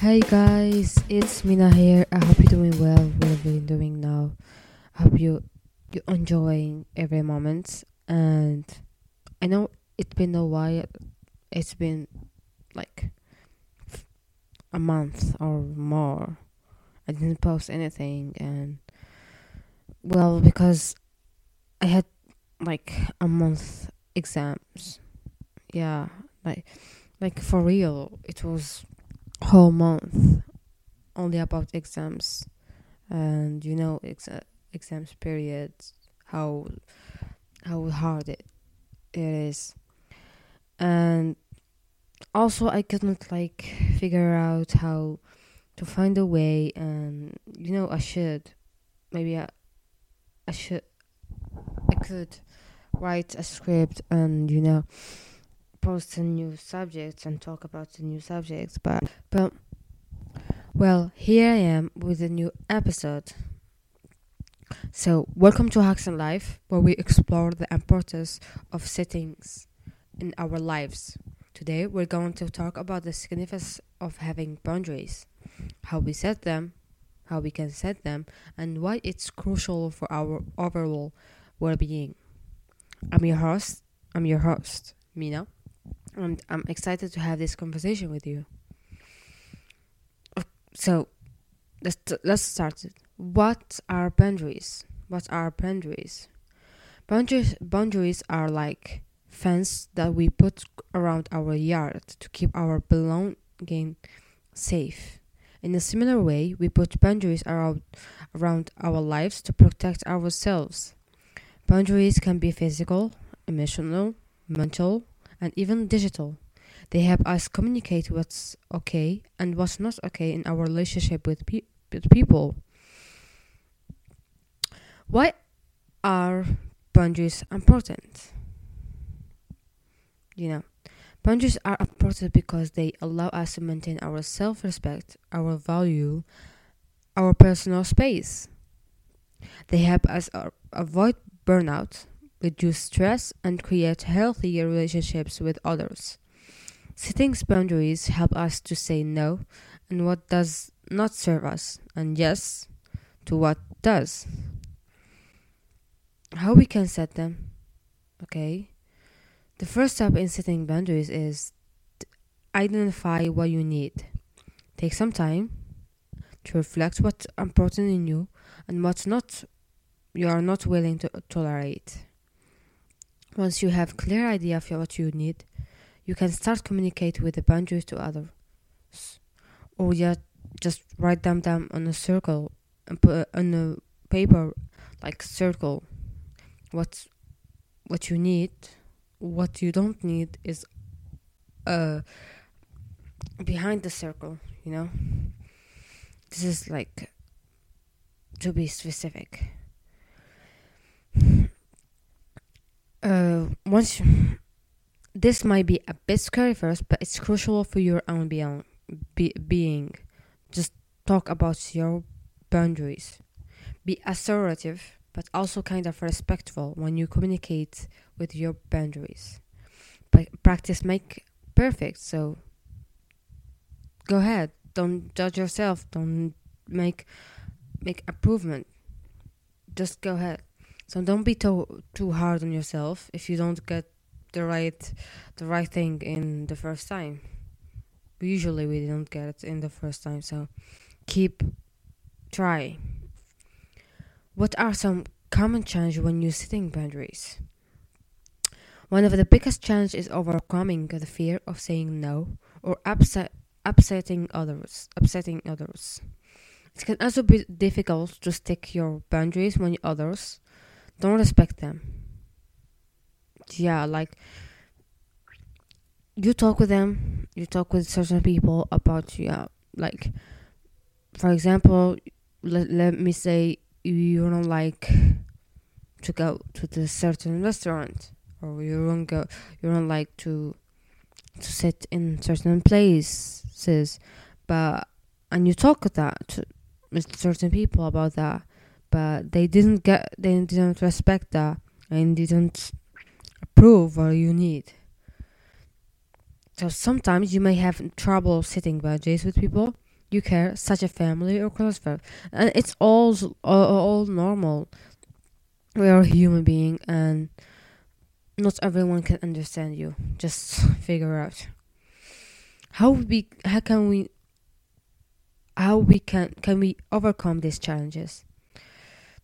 Hey guys, it's Mina here. I hope you're doing well, whatever you're doing now. I hope you you're enjoying every moment. And I know it's been a while. It's been like a month or more. I didn't post anything, and well, because I had like a month exams. Yeah, like like for real, it was whole month only about exams. And you know exa- exams period how how hard it, it is. And also i couldn't like figure out how to find a way and you know i should maybe i, I should i could write a script and you know post a new subjects and talk about the new subjects but but well here i am with a new episode. So welcome to hugs and life where we explore the importance of settings in our lives. Today we're going to talk about the significance of having boundaries how we set them how we can set them and why it's crucial for our overall well-being. I'm your host i'm your host mina and I'm excited to have this conversation with you. So, let's let's start it. What are boundaries? What are boundaries? Boundaries boundaries are like fence that we put around our yard to keep our belonging safe. In a similar way, we put boundaries around around our lives to protect ourselves. Boundaries can be physical, emotional, mental, and even digital. They help us communicate what's okay and what's not okay in our relationship with, pe- with people. Why are boundaries important? You know, boundaries are important because they allow us to maintain our self respect, our value, our personal space. They help us avoid burnout, reduce stress, and create healthier relationships with others. Setting boundaries help us to say no and what does not serve us, and yes to what does. How we can set them? Okay. The first step in setting boundaries is identify what you need. Take some time to reflect what's important in you and what's not you are not willing to tolerate. Once you have clear idea of what you need, you can start communicate with the boundaries to others. Or just write them down on a circle and put on a paper like circle what what you need what you don't need is uh behind the circle you know this is like to be specific uh, once you, this might be a bit scary first, but it's crucial for your own being. Be, being, just talk about your boundaries. Be assertive, but also kind of respectful when you communicate with your boundaries. But practice make perfect. So go ahead. Don't judge yourself. Don't make make improvement. Just go ahead. So don't be too too hard on yourself if you don't get the right the right thing in the first time. Usually we don't get it in the first time, so keep try. What are some common challenges when you're setting boundaries? One of the biggest challenges is overcoming the fear of saying no or upset upsetting others. Upsetting others. It can also be difficult to stick your boundaries when others don't respect them. Yeah, like you talk with them, you talk with certain people about yeah, like for example, let, let me say you don't like to go to the certain restaurant or you don't go you don't like to to sit in certain places but and you talk that to, with certain people about that but they didn't get they didn't respect that and didn't approve what you need so sometimes you may have trouble setting boundaries with people you care, such a family or close friend, and it's all all, all normal. We are human being, and not everyone can understand you. Just figure out how we how can we how we can can we overcome these challenges.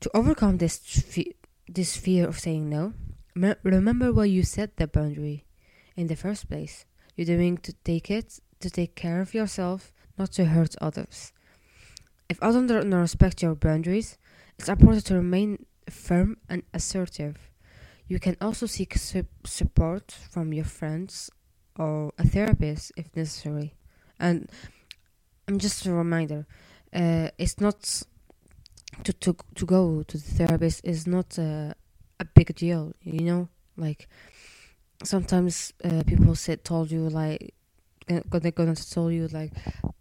To overcome this fe- this fear of saying no, remember why you set the boundary in the first place. You're doing to take it to take care of yourself not to hurt others. If others don't respect your boundaries, it's important to remain firm and assertive. You can also seek su- support from your friends or a therapist if necessary. And I'm just a reminder, uh, it's not to, to to go to the therapist is not a, big deal, you know. Like sometimes uh, people said told you like they're gonna tell you like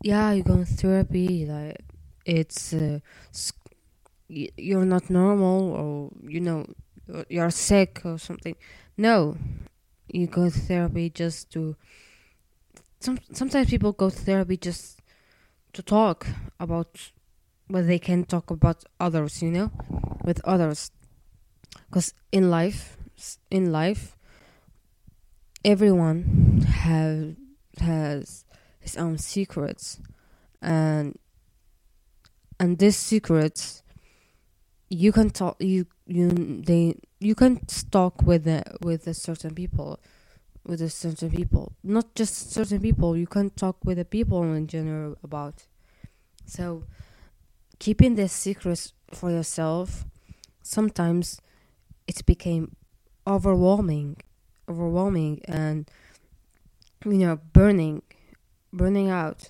yeah you're going to therapy like it's uh, you're not normal or you know you're sick or something no you go to therapy just to some sometimes people go to therapy just to talk about what they can talk about others you know with others. Because in life in life everyone have has his own secrets. And and these secrets you can talk you you they you can talk with the, with a certain people with a certain people. Not just certain people you can talk with the people in general about. So keeping the secrets for yourself sometimes it became overwhelming overwhelming and you know burning burning out.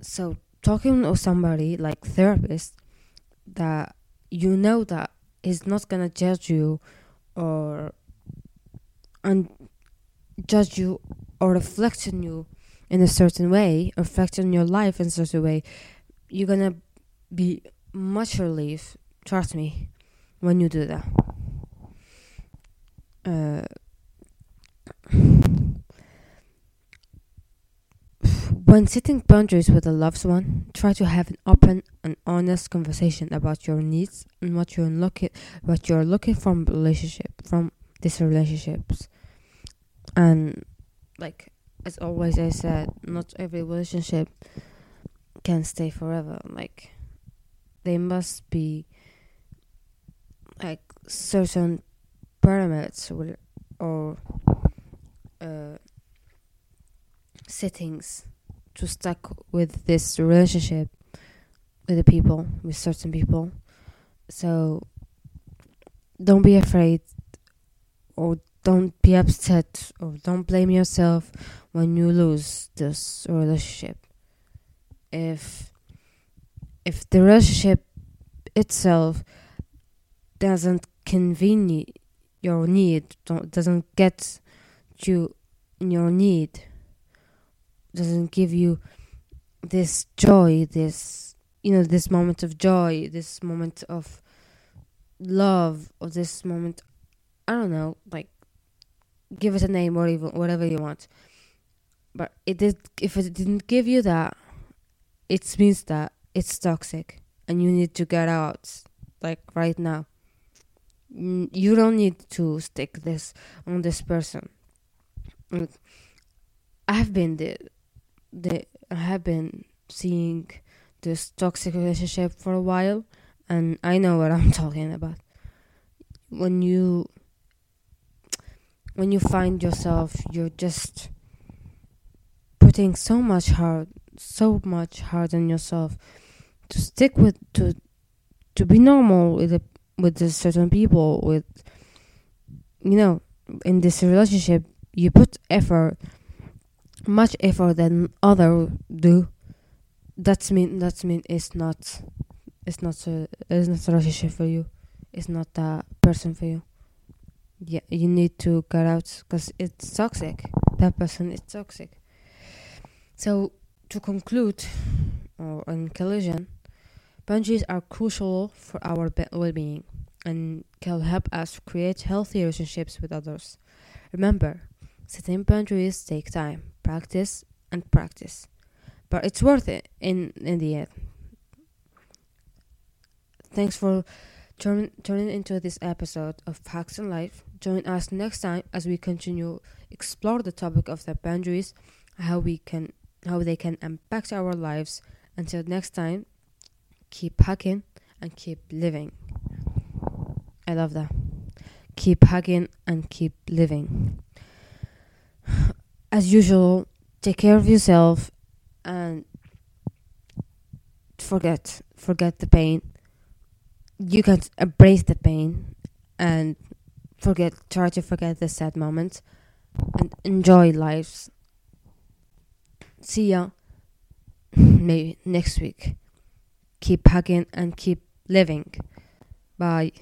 So talking to somebody like therapist that you know that is not gonna judge you or and judge you or reflect on you in a certain way, reflect on your life in a certain way, you're gonna be much relief. Trust me, when you do that. Uh, When setting boundaries with a loved one, try to have an open and honest conversation about your needs and what you're looking what you're looking from relationship from these relationships. And like as always I said, not every relationship can stay forever. Like they must be like certain parameters or, or uh, settings to stuck with this relationship with the people, with certain people. So don't be afraid or don't be upset or don't blame yourself when you lose this relationship. If if the relationship itself doesn't convene your need, doesn't get you in your need, doesn't give you this joy, this you know, this moment of joy, this moment of love, or this moment I don't know, like give it a name or even whatever you want. But it did if it didn't give you that, it means that it's toxic and you need to get out like right now. You don't need to stick this on this person. I've been there i have been seeing this toxic relationship for a while and I know what I'm talking about. When you when you find yourself you're just putting so much hard so much hard on yourself to stick with to to be normal with with a certain people with you know in this relationship you put effort much effort than other do. That's mean that's mean it's not it's not a it's not a relationship for you. It's not a person for you. Yeah you need to cut out because it's toxic. That person is toxic. So to conclude or in collision boundaries are crucial for our well-being and can help us create healthy relationships with others remember setting boundaries take time practice and practice. but it's worth it in in the end. Thanks for turning turning into this episode of Facts and Life. Join us next time as we continue explore the topic of the boundaries, how we can how they can impact our lives. Until next time, keep hacking and keep living. I love that. Keep hugging and keep living. As usual, take care of yourself and forget forget the pain. You can embrace the pain and forget try to forget the sad moments and enjoy lives. See ya maybe next week. Keep hugging and keep living. Bye.